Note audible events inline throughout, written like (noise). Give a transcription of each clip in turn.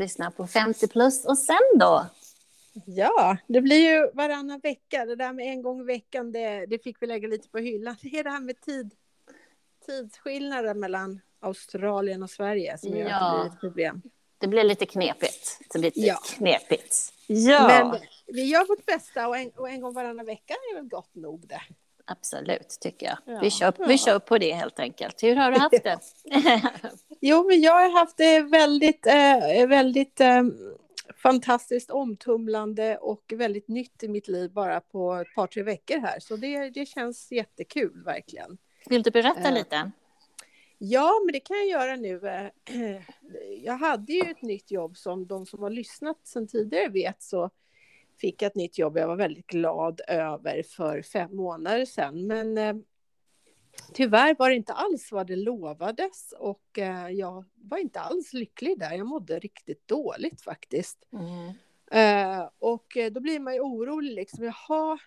lyssna på 50 plus. Och sen då? Ja, det blir ju varannan vecka. Det där med en gång i veckan, det, det fick vi lägga lite på hyllan. Det är det här med tid, tidsskillnaden mellan Australien och Sverige som gör att det blir ett problem. Det blir lite knepigt. Det blir lite Ja. knepigt. Ja, Men vi gör vårt bästa och en, och en gång varannan vecka är väl gott nog det. Absolut, tycker jag. Ja. Vi, kör, Ja. vi kör på det helt enkelt. Hur har du (laughs) haft det? (laughs) Jo, men jag har haft det väldigt, eh, väldigt eh, fantastiskt omtumlande och väldigt nytt i mitt liv bara på ett par, tre veckor här. Så det, det känns jättekul verkligen. Vill du berätta Eh, lite? Ja, men det kan jag göra nu. (clears throat) Jag hade ju ett nytt jobb som de som har lyssnat sedan tidigare vet så fick ett nytt jobb jag var väldigt glad över för fem månader sedan. Men eh, tyvärr var det inte alls vad det lovades och eh, jag var inte alls lycklig där. Jag mådde riktigt dåligt faktiskt. Mm. Eh, och då blir man ju orolig liksom. Jaha,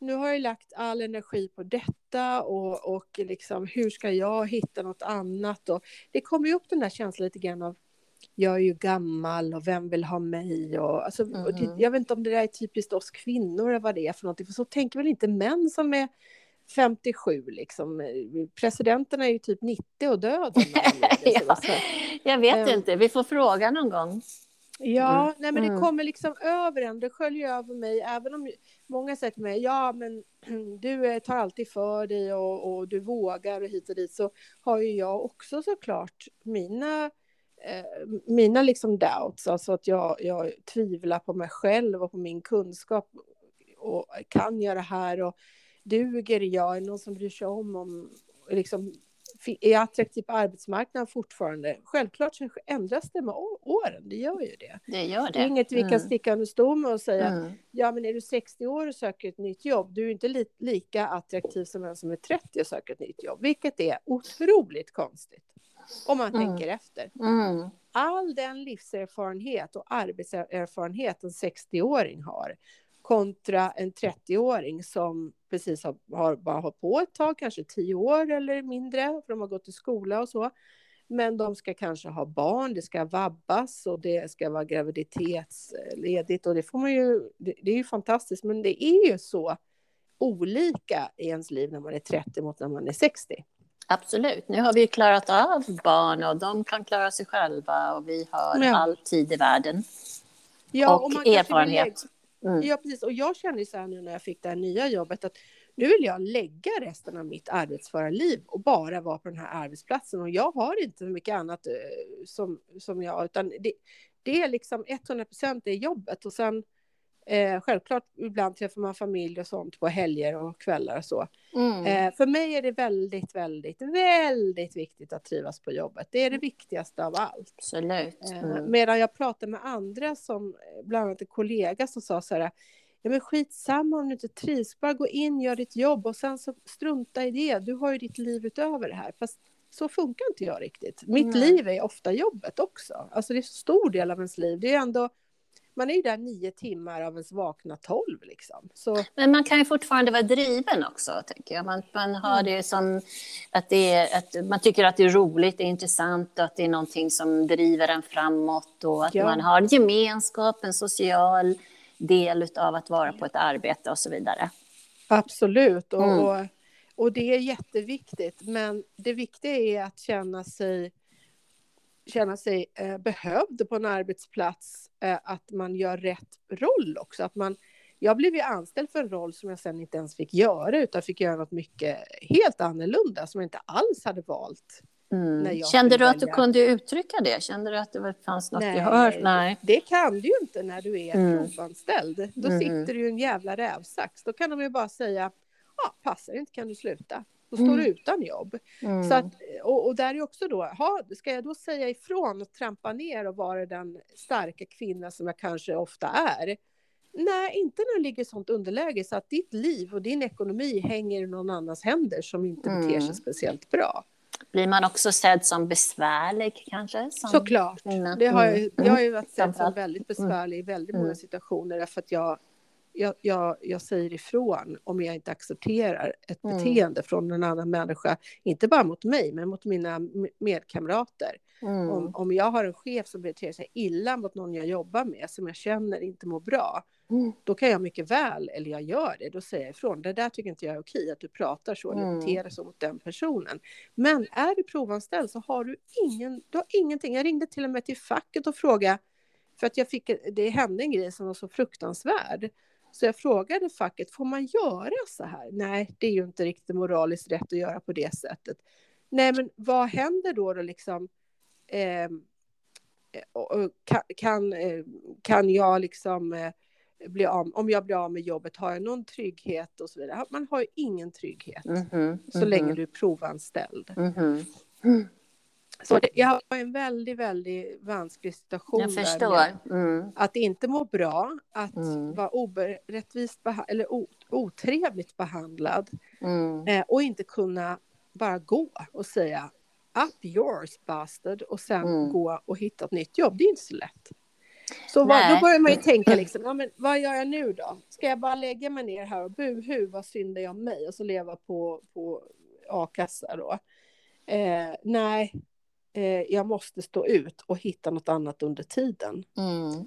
nu har jag lagt all energi på detta och, och liksom hur ska jag hitta något annat? Och det kommer ju upp den där känslan lite grann av jag är ju gammal och vem vill ha mig? Och, alltså, och det, Mhm. jag vet inte om det där är typiskt oss kvinnor eller vad det är för någonting, för så tänker väl inte män som är 57 liksom. Presidenterna är ju typ 90 och det, (laughs) så ja, jag vet Ehm. inte, vi får fråga någon gång. Ja, Mm. nej men det Mm. kommer liksom över en, det sköljer över mig, även om många säger till mig, ja men (clears throat) du eh, tar alltid för dig och, och du vågar och hit och dit, så har ju jag också såklart mina, mina liksom doubts, alltså att jag, jag tvivlar på mig själv och på min kunskap och kan jag det här och duger jag, är det någon som bryr sig om, om liksom, är jag attraktiv på arbetsmarknaden fortfarande? Självklart så ändras det med åren, det gör ju det. Det gör det. Det är inget vi kan Mm. sticka under stol med och säga, Mm. ja men är du 60 år och söker ett nytt jobb, du är inte li lika attraktiv som en som är 30 och söker ett nytt jobb, vilket är otroligt konstigt. Om man Mm. tänker efter. Mm. All den livserfarenhet och arbetserfarenhet en 60-åring har kontra en 30-åring som precis har, har bara hållit på ett tag, kanske 10 år eller mindre, för de har gått i skola och så. Men de ska kanske ha barn, det ska vabbas och det ska vara graviditetsledigt och det får man ju, det, det är ju fantastiskt, men det är ju så olika i ens liv när man är 30 mot när man är 60. Absolut. Nu har vi klarat av barn och de kan klara sig själva och vi har Ja. all tid i världen. Ja, och man vill erfarenhet. Mm. Ja, precis. Och jag kände så här nu när jag fick det här nya jobbet att nu vill jag lägga resten av mitt arbetsföra liv och bara vara på den här arbetsplatsen. Och jag har inte så mycket annat eh, som, som jag, utan det, det är liksom 100 procent det jobbet. Och sen eh, självklart ibland träffar man familj och sånt på helger och kvällar och så. Mm. Eh, för mig är det väldigt, väldigt, väldigt viktigt att trivas på jobbet. Det är det viktigaste av allt. Absolut. Eh, Mm. Medan jag pratade med andra, som eh, bland annat en kollega som sa så här, ja men skitsamma om du inte trivs, bara gå in, gör ditt jobb och sen så strunta i det, du har ju ditt liv utöver det här. Fast så funkar inte jag riktigt. Mitt Nej. liv är ofta jobbet också. Alltså det är en stor del av ens liv. Det är ändå, man är ju där nio timmar av ens vakna tolv liksom. Så Men man kan ju fortfarande vara driven också, tänker jag. Man, man har Mm. det som att, det är, att man tycker att det är roligt, det är intressant och att det är någonting som driver en framåt och att Ja. man har en gemenskap, en social del av att vara på ett arbete och så vidare. Absolut, och, Mm. och, och det är jätteviktigt. Men det viktiga är att känna sig, känna sig eh, behövd på en arbetsplats, eh, att man gör rätt roll också. Att man, jag blev ju anställd för en roll som jag sen inte ens fick göra, utan fick göra något mycket helt annorlunda som jag inte alls hade valt. Mm. Kände du att du kunde uttrycka det? Kände du att det fanns något Nej. gehör? Nej. Det kan du ju inte när du är Mm. provanställd. Då Mm. sitter du i en jävla rävsax. Då kan de ju bara säga, ja, passar inte kan du sluta. Då står Mm. du utan jobb. Mm. Så att, och, och där är också då, ha, ska jag då säga ifrån och trampa ner och vara den starka kvinna som jag kanske ofta är? Nej, inte när du ligger i sånt underläge så att ditt liv och din ekonomi hänger i någon annans händer som inte beter Mm. sig speciellt bra. Blir man också sedd som besvärlig kanske? Som Såklart. kvinna? Det har jag, Mm. jag har ju varit sedd som väldigt besvärlig i väldigt många Mm. situationer därför att jag jag, jag, jag säger ifrån om jag inte accepterar ett Mm. beteende från en annan människa. Inte bara mot mig, men mot mina medkamrater. Mm. Om, om jag har en chef som beter sig illa mot någon jag jobbar med, som jag känner inte mår bra, Mm. då kan jag mycket väl, eller jag gör det, då säger jag ifrån. Det där tycker inte jag är okej, att du pratar så eller Mm. beter dig så mot den personen. Men är du provanställd så har du ingen, du har ingenting. Jag ringde till och med till facket och frågade, för att jag fick, det hände en grej som var så fruktansvärd. Så jag frågade facket, får man göra så här? Nej, det är ju inte riktigt moraliskt rätt att göra på det sättet. Nej, men vad händer då, då liksom? Ehm, och kan, kan, eh, kan jag liksom eh, bli av, om jag blir av med jobbet, har jag någon trygghet och så vidare? Man har ju ingen trygghet Mhm. så länge du är provanställd. Mhm. Så det, jag har en väldigt, väldigt vansklig situation Jag förstår. Mm. att inte må bra, att Mm. vara orättvist eller otrevligt behandlad Mm. eh, och inte kunna bara gå och säga up yours bastard och sen Mm. gå och hitta ett nytt jobb. Det är inte så lätt. Så vad, då börjar man ju tänka liksom, ja, men vad gör jag nu då? Ska jag bara lägga mig ner här och buhu, vad syndar jag mig? Och så leva på, på a-kassa då? Eh, nej, eh, jag måste stå ut och hitta något annat under tiden. Mm.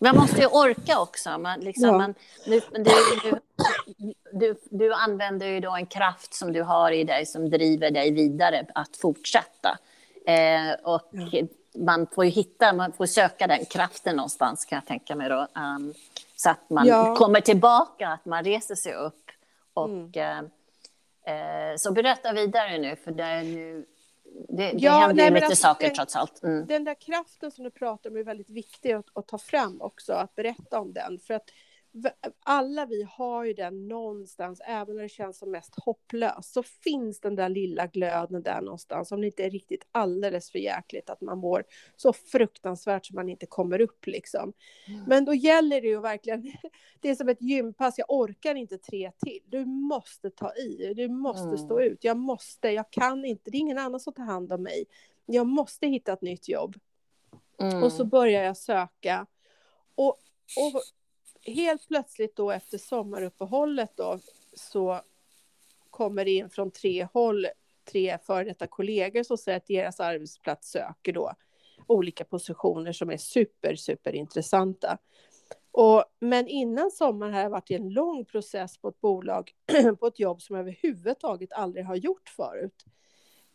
Man måste ju orka också. Man, liksom, Ja. man, du, du, du, du, använder ju då en kraft som du har i dig som driver dig vidare att fortsätta. Eh, och man får ju hitta, man får söka den kraften någonstans kan jag tänka mig då. Um, så att man Ja. kommer tillbaka, att man reser sig upp. Och, Mm. eh, eh, så berätta vidare nu, för det, är nu, det, det Ja, händer nej, ju lite alltså, saker det- trots allt. Mm. Den där kraften som du pratar om är väldigt viktig att, att ta fram också, att berätta om den. För att alla vi har ju den någonstans, även när det känns som mest hopplöst, så finns den där lilla glöden där någonstans, om det inte är riktigt alldeles för jäkligt att man mår så fruktansvärt som man inte kommer upp liksom. Men då gäller det ju verkligen, (laughs) det är som ett gympass, jag orkar inte tre till. Du måste ta i, du måste Mm. stå ut, jag måste, jag kan inte, det är ingen annan som tar hand om mig. Jag måste hitta ett nytt jobb. Mm. Och så börjar jag söka. Och, och helt plötsligt då efter sommaruppehållet då så kommer det in från tre håll tre före detta kollegor som säger att deras arbetsplats söker då olika positioner som är super, super intressanta. Och, men innan sommaren har jag varit i en lång process på ett bolag, (clears throat) på ett jobb som jag överhuvudtaget aldrig har gjort förut.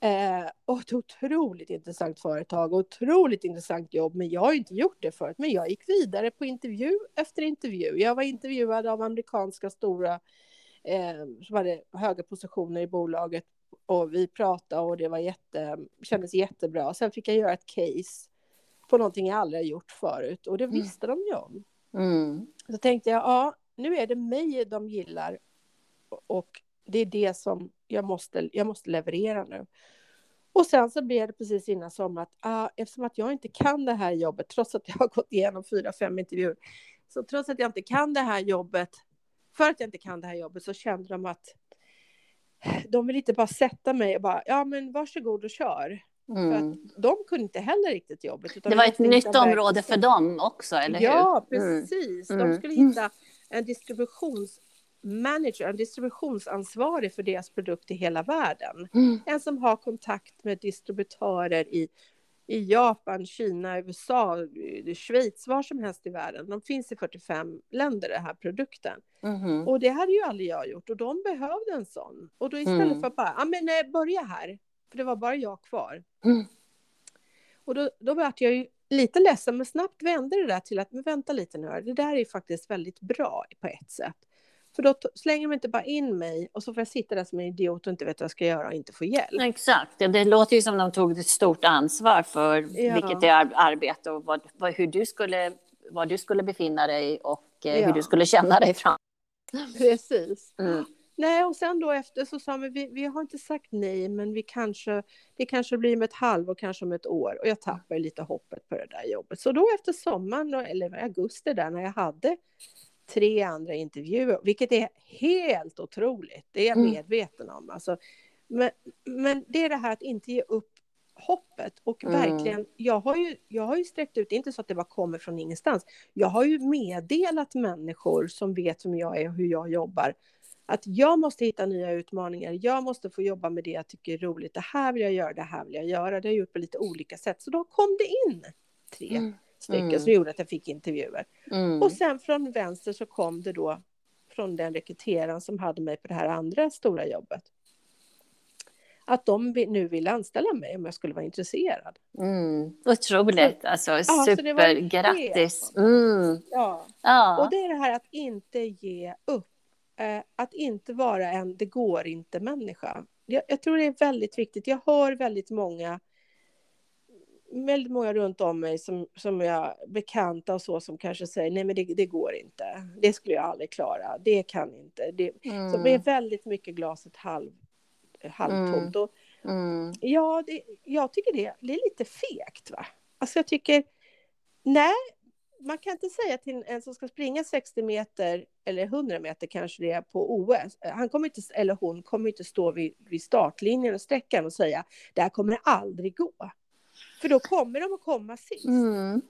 Eh, och ett otroligt intressant företag och otroligt intressant jobb. Men jag har inte gjort det förut. Men jag gick vidare på intervju efter intervju. Jag var intervjuad av amerikanska stora eh, som hade höga positioner i bolaget. Och vi pratade och det var jätte, kändes jättebra. Sen fick jag göra ett case på någonting jag aldrig har gjort förut. Och det visste de ju om. Mm. Så tänkte jag, ja, nu är det mig de gillar. Och det är det som jag måste, jag måste leverera nu. Och sen så blev det precis innan sommar att ah, eftersom att jag inte kan det här jobbet, trots att jag har gått igenom fyra, fem intervjuer, så trots att jag inte kan det här jobbet, för att jag inte kan det här jobbet så kände de att de vill inte bara sätta mig och bara, ja men varsågod och kör. För Mm. att de kunde inte heller riktigt jobbet. utan Det de var ett nytt område för dem också, eller hur? Ja, Mm. precis. Mm. De skulle hitta en distributionsmanager, en distributionsansvarig för deras produkt i hela världen. Mm. En som har kontakt med distributörer i, i Japan, Kina, USA, Schweiz, var som helst i världen. De finns i 45 länder, den här produkten. Mhm. Och det hade ju aldrig jag gjort och de behövde en sån. Och då istället Mm. för att bara, ja men eh, börja här, för det var bara jag kvar. Mm. Och då, då vart jag ju lite ledsen, men snabbt vände det där till att, men vänta lite nu det där är faktiskt väldigt bra på ett sätt. För då slänger de inte bara in mig och så får jag sitta där som en idiot och inte vet vad jag ska göra och inte få hjälp. Exakt, det, låter ju som de tog ett stort ansvar för Ja. vilket är ar- arbete och vad, vad, hur du skulle, var du skulle befinna dig och eh, Ja. hur du skulle känna dig fram. (laughs) Precis. Mm. Nej, och sen då efter så sa vi, vi, vi har inte sagt nej, men vi kanske, det kanske blir om ett halvår, kanske om ett år. Och jag tappar lite hoppet på det där jobbet. Så då efter sommaren, eller augusti där, när jag hade tre andra intervjuer, vilket är helt otroligt, det är jag Mm. medveten om. Alltså, men, men det är det här att inte ge upp hoppet och mm. verkligen, jag har, ju, jag har ju sträckt ut, det är inte så att det bara kommer från ingenstans. Jag har ju meddelat människor som vet vem jag är och hur jag jobbar att jag måste hitta nya utmaningar. Jag måste få jobba med det jag tycker är roligt. Det här vill jag göra, det här vill jag göra. Det har jag gjort på lite olika sätt. Så då kom det in tre mm. Stycken mm. som gjorde att jag fick intervjuer. Mm. Och sen från vänster så kom det då från den rekryteraren som hade mig på det här andra stora jobbet. Att de nu vill anställa mig om jag skulle vara intresserad. Mm. Otroligt, alltså ja, supergrattis. Mm. Ja. ja, och det är det här att inte ge upp eh, att inte vara en det går inte-människa. Jag, jag, tror det är väldigt viktigt. Jag hör väldigt många väldigt många runt om mig som, som jag bekanta och så som kanske säger nej men det, det går inte. Det skulle jag aldrig klara. Det kan inte. Det, mm. Så det är väldigt mycket glaset halv, halvtomt. Mm. Och, mm. Ja, det, jag tycker det, det är lite fegt va. Alltså jag tycker nej, man kan inte säga till en som ska springa 60 meter eller 100 meter kanske det är på OS. Han kommer inte, eller hon kommer inte stå vid, vid startlinjen och sträckan och säga det här kommer aldrig gå. För då kommer de att komma sist. Mm.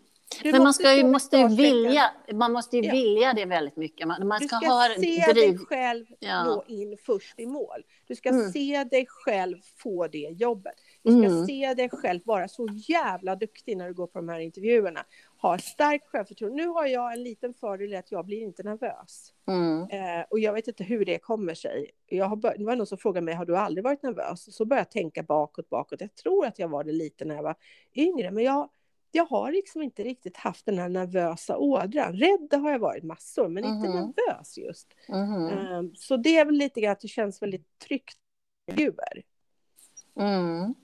Men man ska ju, måste ju vilja, man måste ju ja. vilja det väldigt mycket. Man, man ska, ska ha se driv... dig själv ja. nå in först i mål. Du ska mm. se dig själv få det jobbet. Du ska mm. se dig själv vara så jävla duktig när du går på de här intervjuerna. Ha starkt självförtroende. Nu har jag en liten fördel att jag blir inte nervös. Mm. Eh, och jag vet inte hur det kommer sig. Jag har bör... Det var någon som frågade mig, har du aldrig varit nervös? Så började jag tänka bakåt, bakåt. Jag tror att jag var det lite när jag var yngre, men jag jag har liksom inte riktigt haft den här nervösa ådran. Rädd har jag varit massor, men mm. inte mhm. nervös just. Mm. Um, så det är väl lite grann att det känns väldigt tryggt intervjuer. Mm.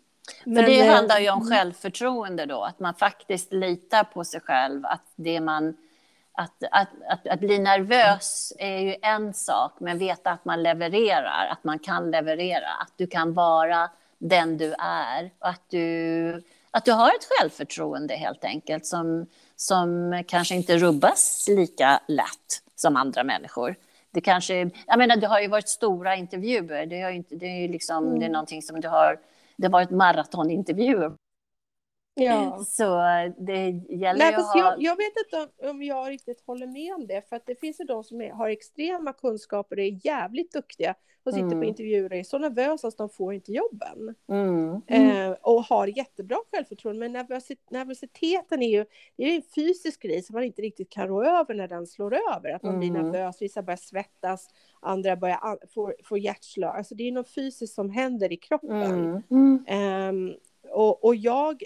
Men, För det handlar ju om mm. självförtroende då, att man faktiskt litar på sig själv, att det man att, att, att, att, bli nervös är ju en sak, men veta att man levererar, att man kan leverera, att du kan vara den du är och att du att du har ett självförtroende helt enkelt som, som kanske inte rubbas lika lätt som andra människor. Det kanske, jag menar, det har ju varit stora intervjuer. Det, har inte, det är ju liksom, mm. det är någonting som du har... Det var varit maratonintervjuer Ja. Så det gäller Nej, att ha... jag, jag vet inte om jag riktigt håller med om det, för att det finns ju de som är, har extrema kunskaper och är jävligt duktiga och sitter mm. på intervjuer och är så nervösa att de får inte jobben. Mm. Mm. Eh, och har jättebra självförtroende, men nervositet, nervositeten är ju det är en fysisk grej som man inte riktigt kan rå över när den slår över. Att man blir mm. nervös, vissa börjar svettas, andra börjar få, få hjärtslag. Alltså det är något fysiskt som händer i kroppen. Eh, och, och jag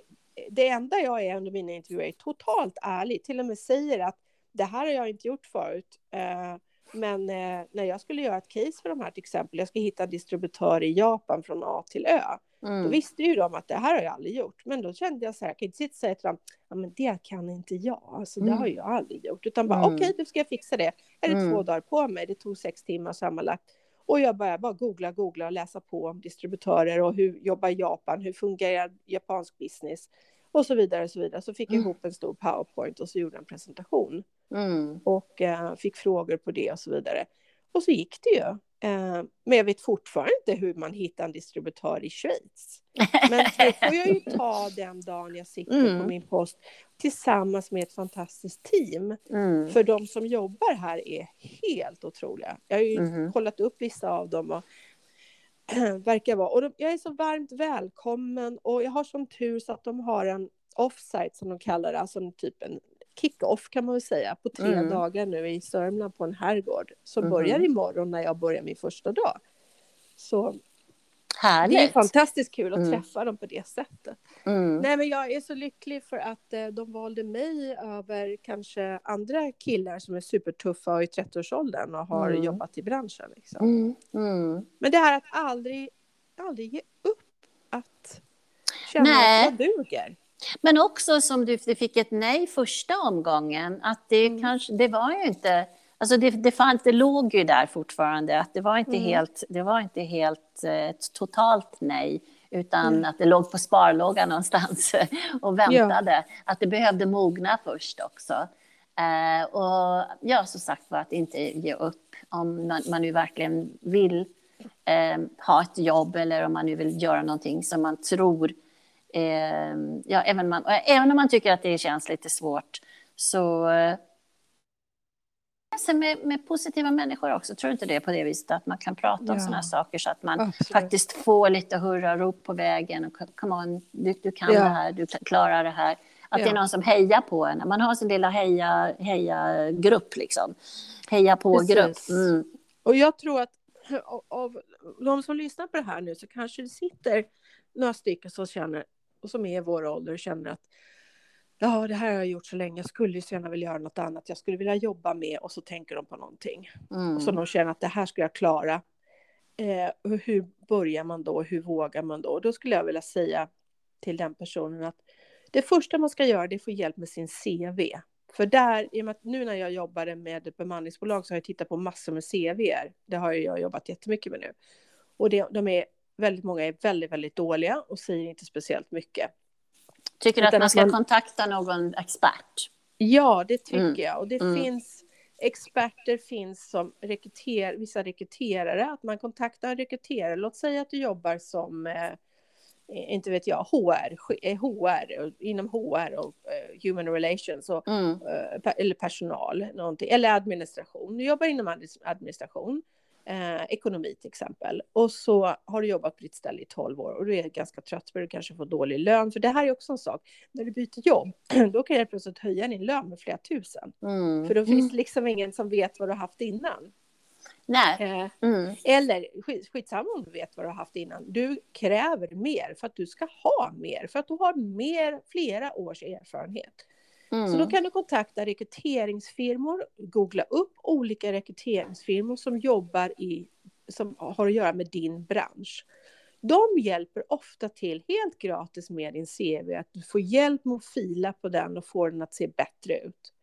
det enda jag är under mina intervjuer är totalt ärlig, till och med säger att det här har jag inte gjort förut. Eh, men eh, när jag skulle göra ett case för de här till exempel, jag ska hitta distributör i Japan från A till Ö. Mm. Då visste ju de att det här har jag aldrig gjort. Men då kände jag så här, jag kan inte sitta och säga till dem, ja men det kan inte jag, alltså det mm. har jag aldrig gjort. Utan bara, mm. okej, okay, då ska jag fixa det. Är det mm. två dagar på mig? Det tog sex timmar sammanlagt. Och jag började bara googla, googla och läsa på om distributörer och hur jobbar Japan, hur fungerar japansk business? och så vidare. Och så vidare. Så fick jag mm. ihop en stor powerpoint och så gjorde en presentation. Mm. Och eh, fick frågor på det och så vidare. Och så gick det ju. Eh, men jag vet fortfarande inte hur man hittar en distributör i Schweiz. Men det får jag ju (laughs) ta den dagen jag sitter mm. på min post tillsammans med ett fantastiskt team. Mm. För de som jobbar här är helt otroliga. Jag har ju mm. kollat upp vissa av dem och (clears throat) verkar vara. Och de, jag är så varmt välkommen och jag har sån tur så att de har en offsite som de kallar det, alltså en typ en kick-off kan man väl säga, på tre mm. dagar nu i Sörmland på en herrgård som mm. börjar imorgon när jag börjar min första dag. Så Härligt. Det är fantastiskt kul att mm. träffa dem på det sättet. Mm. Nej, men jag är så lycklig för att eh, de valde mig över kanske andra killar som är supertuffa och i 30-årsåldern och har mm. jobbat i branschen. Liksom. Mm. Men det här att aldrig, aldrig ge upp, att känna Nej. att jag duger. Men också som du, du fick ett nej första omgången, att det mm. kanske, det var ju inte Alltså det, det, fanns, det låg ju där fortfarande, att det var inte mm. helt, det var inte helt eh, ett totalt nej, utan mm. att det låg på sparlågan någonstans (laughs) och väntade. Ja. Att det behövde mogna först också. Eh, och ja, som sagt var, att inte ge upp om man, man nu verkligen vill eh, ha ett jobb eller om man nu vill göra någonting som man tror eh, ja, även, man, även om man tycker att det känns lite svårt så sig med, med, positiva människor också. Tror du inte det på det viset att man kan prata ja. om sådana saker så att man Absolut. faktiskt får lite hurra-rop på vägen och come on, du, du kan ja. det här, du klarar det här. Att ja. det är någon som hejar på en. Man har sin lilla heja, heja grupp liksom. Heja på-grupp. Mm. Och jag tror att av de som lyssnar på det här nu så kanske det sitter några stycken som känner, och som är i vår ålder och känner att ja, det här har jag gjort så länge, jag skulle ju så gärna vilja göra något annat, jag skulle vilja jobba med och så tänker de på någonting. Mm. Och så de känner att det här ska jag klara. Eh, hur börjar man då, hur vågar man då? Då skulle jag vilja säga till den personen att det första man ska göra det är att få hjälp med sin CV. För där, i och med att nu när jag jobbade med ett bemanningsbolag så har jag tittat på massor med CVer. Det har jag jobbat jättemycket med nu. Och det, de är, väldigt många är väldigt, väldigt dåliga och säger inte speciellt mycket. Tycker du att man ska man... kontakta någon expert? Ja, det tycker mm. jag. Och det mm. finns experter finns som rekryter, vissa rekryterare, att man kontaktar en rekryterare. Låt säga att du jobbar som, eh, inte vet jag, HR, HR eh, inom HR och uh, human relations, och, mm. uh, eller personal, någonting, eller administration. Du jobbar inom administration eh, ekonomi till exempel. Och så har du jobbat på ditt ställe i 12 år och du är ganska trött för du kanske får dålig lön. För det här är också en sak, när du byter jobb, (clears throat) då kan jag plötsligt höja din lön med flera tusen. Mm. För då finns det liksom ingen som vet vad du har haft innan. Nej. Eh, mm. Eller skit, skitsamma om du vet vad du har haft innan. Du kräver mer för att du ska ha mer, för att du har mer, flera års erfarenhet. Mm. Så då mm. kan du kontakta rekryteringsfirmor, googla upp olika rekryteringsfirmor som jobbar i, som har att göra med din bransch. De hjälper ofta till helt gratis med din CV, att du får hjälp med att fila på den och få den att se bättre ut.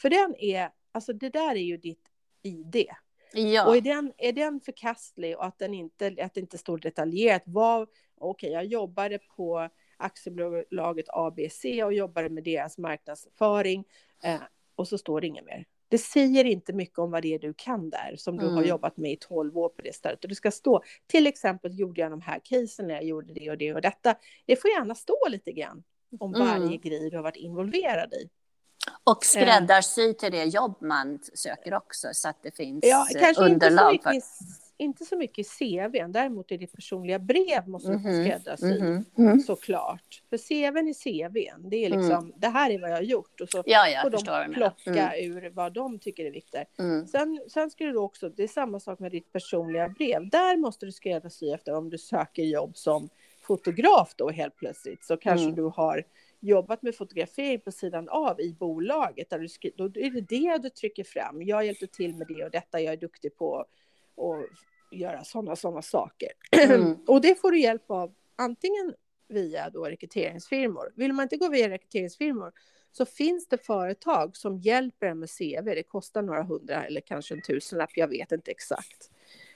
För den är, alltså det där är ju ditt ID. Ja. Och är den, är den förkastlig och att, den inte, att det inte står detaljerat, vad, okej, okay, jag jobbade på aktiebolaget ABC och jobbade med deras marknadsföring eh, och så står det inget mer. Det säger inte mycket om vad det är du kan där som du mm. har jobbat med i 12 år på det stället. Och det ska stå, till exempel gjorde jag de här casen när jag gjorde det och det och detta. Det får gärna stå lite grann om mm. varje grej du har varit involverad i. Och skräddarsy till det jobb man söker också så att det finns ja, kanske underlag. Inte så mycket inte så mycket i CVn, däremot i ditt personliga brev måste du mm skräddarsy, mm -hmm. såklart. För CVn är CVn, det är liksom, mm. det här är vad jag har gjort och så ja, får de plocka mm. ur vad de tycker är viktigt. Mm. Sen, sen ska du också, det är samma sak med ditt personliga brev, där måste du skräddarsy efter om du söker jobb som fotograf då helt plötsligt, så kanske mm. du har jobbat med fotografering på sidan av i bolaget, där du då är det det du trycker fram. Jag hjälpte till med det och detta, jag är duktig på och göra sådana sådana saker. Mm. (clears throat) och det får du hjälp av antingen via då rekryteringsfirmor. Vill man inte gå via rekryteringsfirmor så finns det företag som hjälper en med CV. Det kostar några hundra eller kanske en tusenlapp, jag vet inte exakt.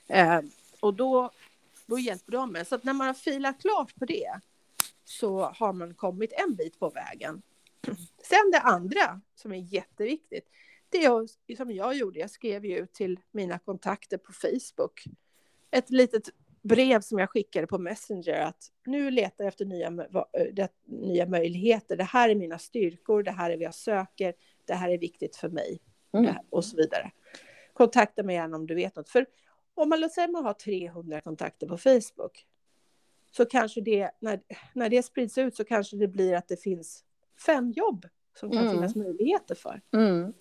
Eh, och då, då hjälper de med. Så att när man har filat klart på det så har man kommit en bit på vägen. (clears throat) Sen det andra som är jätteviktigt, det är som jag gjorde, jag skrev ju ut till mina kontakter på Facebook ett litet brev som jag skickade på Messenger att nu letar jag efter nya, det, nya möjligheter. Det här är mina styrkor, det här är vad jag söker, det här är viktigt för mig mm. och så vidare. Kontakta mig gärna om du vet något. För om man, låt säga man har 300 kontakter på Facebook så kanske det, när, när det sprids ut så kanske det blir att det finns fem jobb som kan mm. finnas möjligheter för. Mm.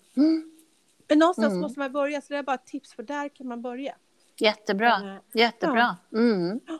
Men någonstans mm. måste man börja, så det är bara ett tips, för där kan man börja. Jättebra, äh, jättebra. Ja. Mm. (gasps)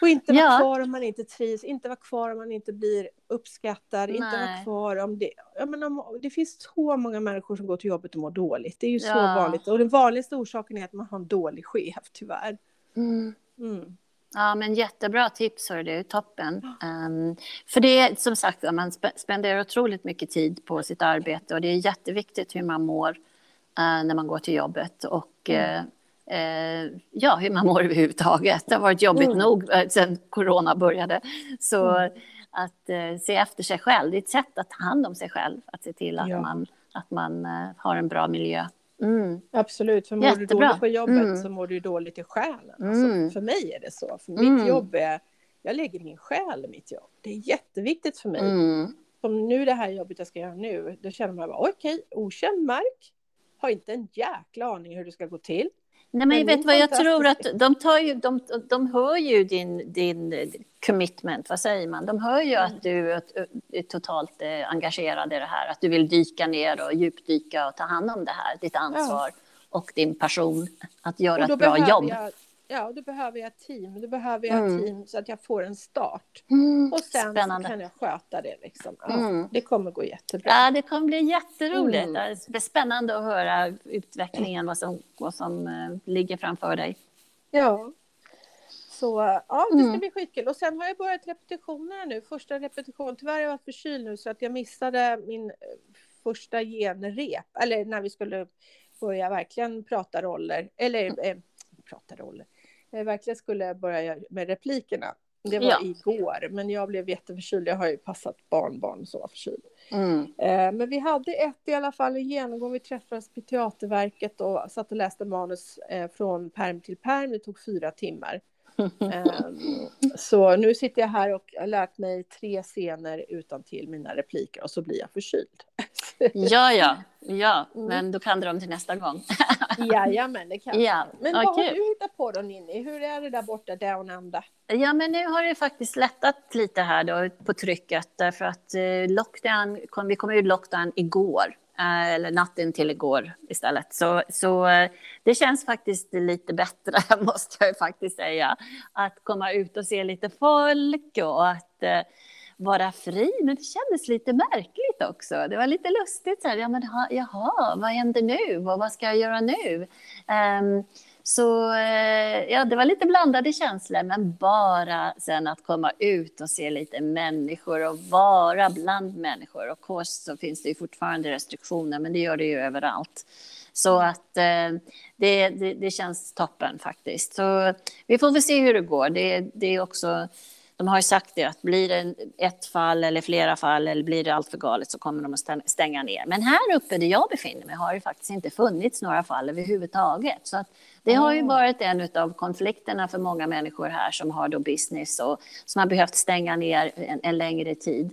Och inte vara ja. kvar om man inte trivs, inte vara kvar om man inte blir uppskattad, Nej. inte vara kvar om det... Jag menar, det finns så många människor som går till jobbet och mår dåligt. Det är ju så ja. vanligt. Och den vanligaste orsaken är att man har en dålig chef, tyvärr. Mm. Mm. Ja, men jättebra tips, hör du. Toppen. Um, för det är som sagt, man spenderar otroligt mycket tid på sitt arbete och det är jätteviktigt hur man mår uh, när man går till jobbet. Och uh, eh, ja, hur man mår överhuvudtaget. Det har varit jobbigt mm. nog sedan corona började. Så mm. att se efter sig själv, det är ett sätt att ta hand om sig själv, att se till att ja. man, att man har en bra miljö. Mm. Absolut, för mår Jättebra. du dåligt på jobbet mm. så mår du dåligt i själen. Alltså, mm. för mig är det så, för mitt mm. jobb är jag lägger min själ i mitt jobb. Det är jätteviktigt för mig. Mm. Som nu det här jobbet jag ska göra nu, då känner man bara okej, okänd mark, har inte en jäkla aning hur det ska gå till. Nej, men Men vet vad jag tror att de, tar ju, de, de hör ju din, din commitment, vad säger man? De hör ju att du är, totalt eh, engagerad i det här, att du vill dyka ner och djupdyka och ta hand om det här, ditt ansvar och din passion att göra ett bra jobb. Jag, ja, då behöver jag ett team. Då behöver jag Mm. ett team så att jag får en start. Mm, Och sen kan jag sköta det. Liksom. Ja, Mm. Det kommer gå jättebra. Ja, det kommer bli jätteroligt. Mm. Det blir spännande att höra utvecklingen, vad som, vad som eh, ligger framför dig. Ja. Så ja, det ska Mm. bli skitkul. Och sen har jag börjat repetitionerna nu. Första repetition. Tyvärr har jag varit förkyld nu så att jag missade min eh, första genrep. Eller när vi skulle börja verkligen prata roller. Eller eh, prata roller. Verkligen skulle börja med replikerna. Det var Ja. igår, men jag blev jätteförkyld. Jag har ju passat barnbarn som var förkyld. Mm. Eh, Men vi hade ett i alla fall, en genomgång. Vi träffades på Teaterverket och satt och läste manus eh, från perm till perm. Det tog fyra timmar. (laughs) Ehm, Så nu sitter jag här och har lärt mig tre scener utan till mina repliker och så blir jag förkyld. (laughs) Ja, ja, ja, Mm. men då kan du dem till nästa gång. (laughs) (laughs) Jajamän, det kan Ja. Men vad har kul. du hittat på då Ninni? Hur är det där borta down under? Ja, men nu har det faktiskt lättat lite här då på trycket därför att eh, lockdown, kom, vi kom ur lockdown igår, eh, eller natten till igår istället. Så, så eh, det känns faktiskt lite bättre, (laughs) måste jag faktiskt säga, att komma ut och se lite folk och att vara fri. Men det kändes lite märkligt också. Det var lite lustigt. Så här, ja, men, ha, jaha, vad händer nu? Och vad ska jag göra nu? Um, så eh, ja, det var lite blandade känslor, men bara sen att komma ut och se lite människor och vara bland människor. Och course så finns det ju fortfarande restriktioner, men det gör det ju överallt. Så att eh, det, det, det känns toppen faktiskt. Så vi får väl se hur det går. Det, det är också, de har ju sagt det att blir det ett fall eller flera fall eller blir det allt för galet så kommer de att stäng- stänga ner. Men här uppe där jag befinner mig har det faktiskt inte funnits några fall överhuvudtaget. Så att det har ju Ah. varit en av konflikterna för många människor här som har då business och som har behövt stänga ner en, en längre tid.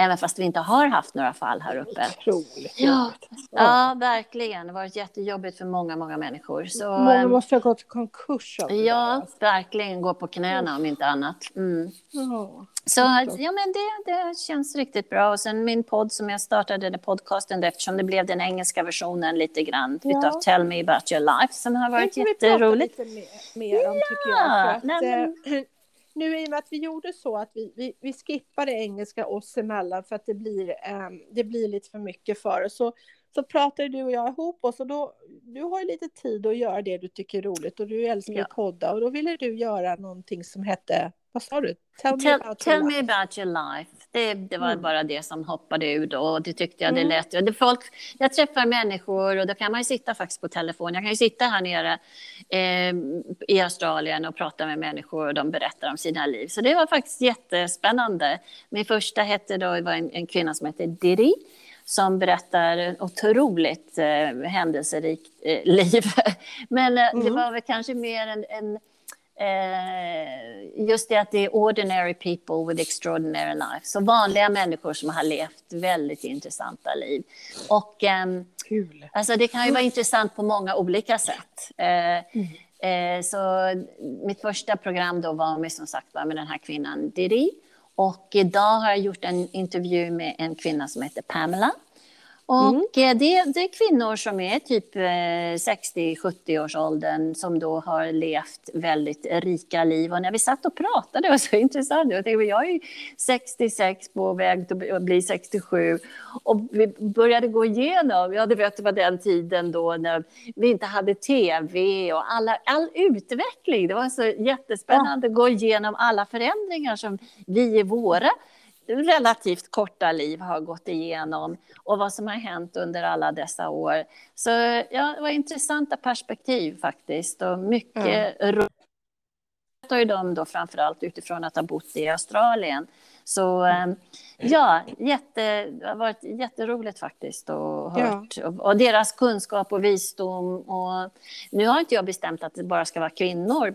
Även fast vi inte har haft några fall här uppe. Otroligt Ja. Ja, verkligen. Det har varit jättejobbigt för många, många människor. Så, Många ehm, måste ha gått i konkurs av det där, Ja, alltså. verkligen gå på knäna om inte annat. Mm. Ja. Så ja, men det, det känns riktigt bra. Och sen min podd som jag startade, den podcasten, eftersom det blev den engelska versionen lite grann Ja. utav Tell me about your life som har Det varit får vi prata jätteroligt. lite mer, mer om tycker jag. För att, nej, men- nu i och med att vi gjorde så att vi, vi, vi skippade engelska oss emellan för att det blir, eh, det blir lite för mycket för oss. Så, så pratade du och jag ihop oss och då, du har ju lite tid att göra det du tycker är roligt och du älskar Ja. att podda och då ville du göra någonting som hette, vad sa du? Tell me Tell, about tell your me life. about your life. Det, det var Mm. bara det som hoppade ur då. Och det tyckte jag det Mm. lät. Det folk, jag träffar människor och då kan man ju sitta faktiskt på telefon. Jag kan ju sitta här nere eh, i Australien och prata med människor och de berättar om sina liv. Så det var faktiskt jättespännande. Min första hette då, var en, en kvinna som heter Diddy som berättar otroligt eh, händelserikt eh, liv. (laughs) Men eh, det Mm. var väl kanske mer en, en just det att det är ordinary people with extraordinary life. Så vanliga människor som har levt väldigt intressanta liv. Och ehm, Kul. alltså det kan ju vara intressant på många olika sätt. Eh, eh, så mitt första program då var med som sagt med den här kvinnan Diddy. Och idag har jag gjort en intervju med en kvinna som heter Pamela. Mm. Och mm. det, det är kvinnor som är typ eh, 60-70 års åldern som då har levt väldigt rika liv. Och när vi satt och pratade, det var så (laughs) intressant. Jag tänkte, jag är 66 på väg att bli 67. Och vi började gå igenom, ja du vet det var den tiden då när vi inte hade tv och alla, all utveckling. Det var så jättespännande att gå igenom alla förändringar som vi i våra relativt korta liv har gått igenom och vad som har hänt under alla dessa år. Så ja, det var intressanta perspektiv faktiskt och mycket roligt. ju de då framförallt utifrån att ha bott i Australien. Så eh, ja, jätte, det har varit jätteroligt faktiskt att hört. Ja. Och, och, deras kunskap och visdom. Och, nu har inte jag bestämt att det bara ska vara kvinnor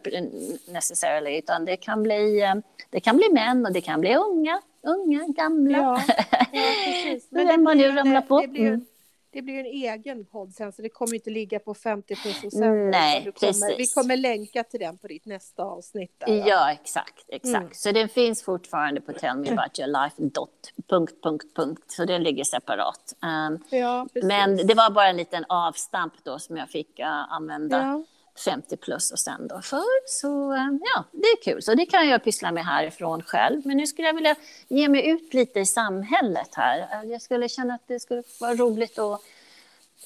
necessarily, utan det kan bli, eh, det kan bli män och det kan bli unga, unga, gamla. Ja, (laughs) ja precis. Men det, man nu ramlar på. Det blir, mm det blir en egen podd sen, så det kommer inte ligga på 50 plus och Nej, kommer, Vi kommer länka till den på ditt nästa avsnitt. Där, ja. exakt. exakt. Mm. Så den finns fortfarande på tellmeaboutyourlife. Så den ligger separat. Um, ja, men det var bara en liten avstamp då som jag fick uh, använda. Ja. 50 plus och sen då för. Så eh, ja, det är kul. Så det kan jag pyssla med härifrån själv. Men nu skulle jag vilja ge mig ut lite i samhället här. Eh, jag skulle känna att det skulle vara roligt att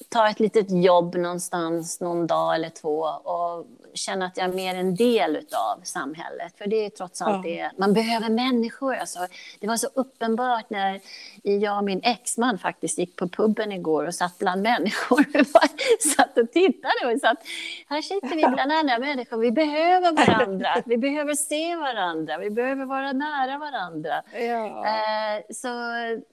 ta ett litet jobb någonstans någon dag eller två och känna att jag är mer en del av samhället. För det är trots allt ja. det, man behöver människor. Alltså, det var så uppenbart när jag och min exman faktiskt gick på puben igår och satt bland människor. (laughs) Vi satt och tittade och satt, här sitter vi bland andra människor. Vi behöver varandra, vi behöver se varandra, vi behöver vara nära varandra. Ja. Eh, så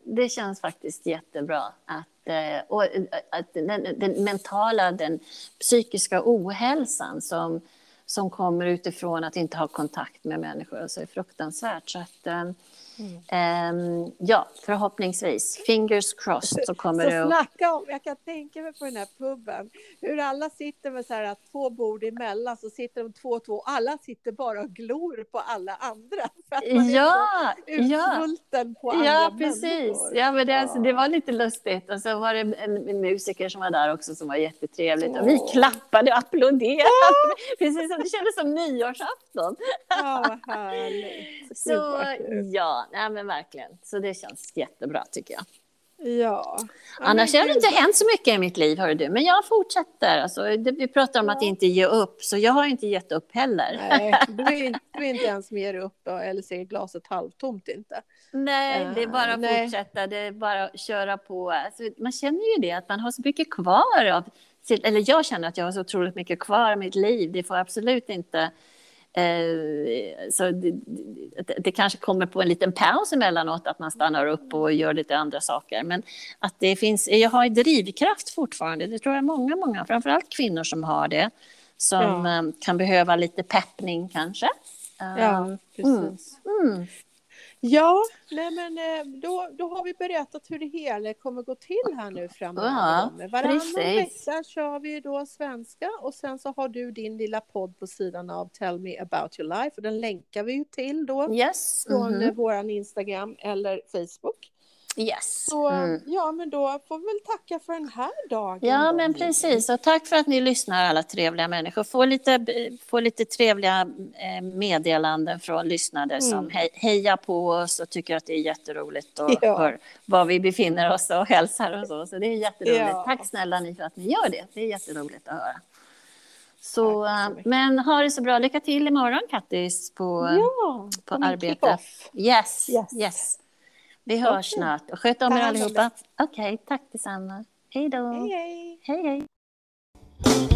det känns faktiskt jättebra att Eh, och eh, att den, den, mentala, den psykiska ohälsan som, som kommer utifrån att inte ha kontakt med människor alltså är fruktansvärt. Så att, eh, Mm. ja, förhoppningsvis. Fingers crossed så kommer så det att... Snacka om, jag kan tänka mig på den här puben, hur alla sitter med så här två bord emellan, så sitter de två och två, alla sitter bara och glor på alla andra. För att man ja, är så ja. på andra Ja, precis. Människor. Ja, men det, alltså, det var lite lustigt. Och så var det en, en musiker som var där också som var jättetrevligt. Och vi klappade och applåderade. Ja. (laughs) precis som det kändes som nyårsafton. Ja, vad härligt. (laughs) Så, ja, nej men verkligen. Så det känns jättebra tycker jag. Ja. Annars har det inte hänt så mycket i mitt liv, hör du. Men jag fortsätter. Alltså, vi pratar om ja. att inte ge upp, så jag har inte gett upp heller. Nej, du är inte, du är (laughs) inte ens mer upp eller ser glaset halvtomt inte. Nej, det är bara att uh, fortsätta. Det är bara att köra på. Alltså, man känner ju det, att man har så mycket kvar av... Eller jag känner att jag har så otroligt mycket kvar av mitt liv. Det får absolut inte Eh, så det, det, kanske kommer på en liten paus emellanåt, att man stannar upp och gör lite andra saker. Men att det finns, jag har drivkraft fortfarande, det tror jag många, många, framförallt kvinnor som har det, som ja. Eh, kan behöva lite peppning kanske. Ja, eh, precis. Mm. Mm. Ja, nej men eh, då, då har vi berättat hur det hela kommer gå till här nu framöver. Ja, Varannan vecka kör vi då svenska och sen så har du din lilla podd på sidan av Tell me about your life och den länkar vi ju till då yes. från mm -hmm. våran Instagram eller Facebook. Yes. Så, mm. Ja, men då får vi väl tacka för den här dagen. Ja, men precis. Och tack för att ni lyssnar, alla trevliga människor. Få lite, få lite trevliga eh, meddelanden från lyssnare mm. som hejar på oss och tycker att det är jätteroligt och (laughs) ja. hör var vi befinner oss och hälsar och så. Så det är jätteroligt. Ja. Tack snälla ni för att ni gör det. Det är jätteroligt att höra. Så, så eh, men ha det så bra. Lycka till imorgon, Kattis, på, ja, på, på arbetet. Yes, yes. yes. Vi hörs okay. snart. Och sköt om er allihopa. Okej, okay, tack detsamma. Hej då. Hej, hej. hej, hej.